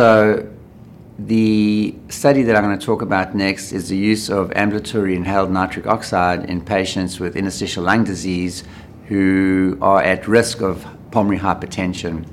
So, the study that I'm going to talk about next is the use of ambulatory inhaled nitric oxide in patients with interstitial lung disease who are at risk of pulmonary hypertension.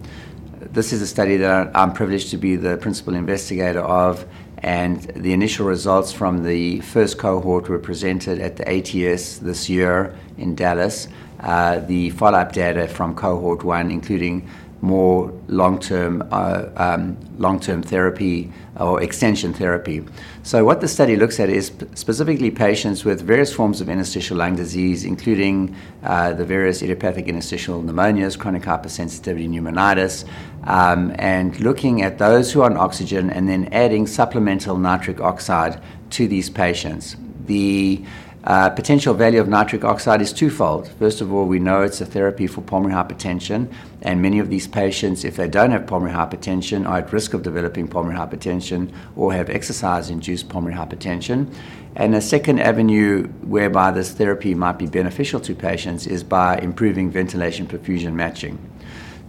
This is a study that I'm privileged to be the principal investigator of, and the initial results from the first cohort were presented at the ATS this year in Dallas. Uh, the follow up data from cohort one, including more long-term uh, um, long-term therapy or extension therapy. So what the study looks at is specifically patients with various forms of interstitial lung disease, including uh, the various idiopathic interstitial pneumonias, chronic hypersensitivity pneumonitis, um, and looking at those who are on oxygen and then adding supplemental nitric oxide to these patients. The uh, potential value of nitric oxide is twofold. First of all, we know it's a therapy for pulmonary hypertension, and many of these patients, if they don't have pulmonary hypertension, are at risk of developing pulmonary hypertension or have exercise induced pulmonary hypertension. And a second avenue whereby this therapy might be beneficial to patients is by improving ventilation perfusion matching.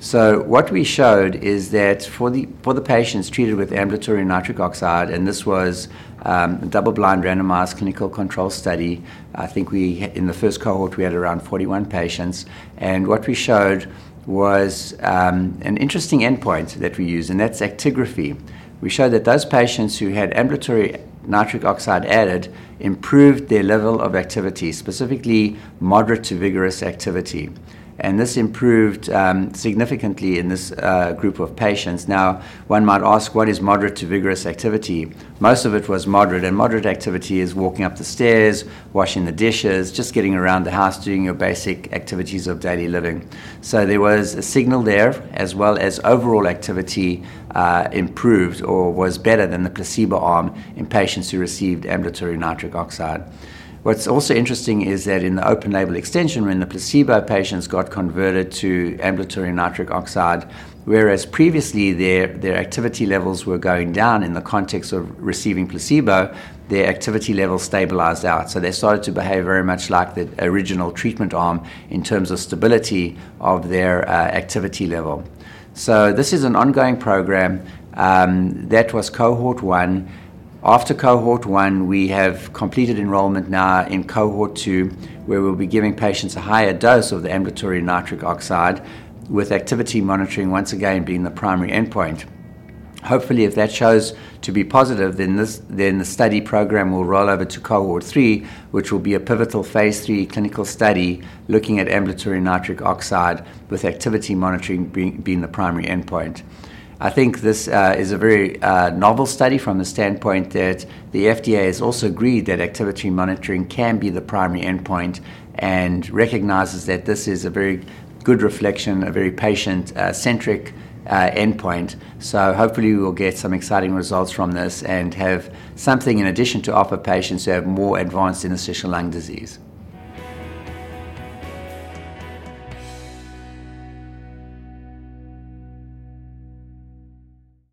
So what we showed is that for the for the patients treated with ambulatory nitric oxide, and this was um, a double-blind randomized clinical control study. I think we in the first cohort we had around 41 patients, and what we showed was um, an interesting endpoint that we used, and that's actigraphy. We showed that those patients who had ambulatory nitric oxide added improved their level of activity, specifically moderate to vigorous activity and this improved um, significantly in this uh, group of patients. Now, one might ask, what is moderate to vigorous activity? Most of it was moderate, and moderate activity is walking up the stairs, washing the dishes, just getting around the house, doing your basic activities of daily living. So there was a signal there, as well as overall activity uh, improved or was better than the placebo arm in patients who received ambulatory nitric oxide. What's also interesting is that in the open label extension, when the placebo patients got converted to ambulatory nitric oxide, whereas previously their, their activity levels were going down in the context of receiving placebo, their activity levels stabilized out. So they started to behave very much like the original treatment arm in terms of stability of their uh, activity level. So this is an ongoing program. Um, that was cohort one. After cohort one, we have completed enrollment now in cohort two, where we'll be giving patients a higher dose of the ambulatory nitric oxide, with activity monitoring once again being the primary endpoint. Hopefully, if that shows to be positive, then this then the study program will roll over to cohort three, which will be a pivotal phase three clinical study looking at ambulatory nitric oxide with activity monitoring being, being the primary endpoint. I think this uh, is a very uh, novel study from the standpoint that the FDA has also agreed that activity monitoring can be the primary endpoint and recognizes that this is a very good reflection, a very patient uh, centric uh, endpoint. So hopefully we will get some exciting results from this and have something in addition to offer patients who have more advanced interstitial lung disease.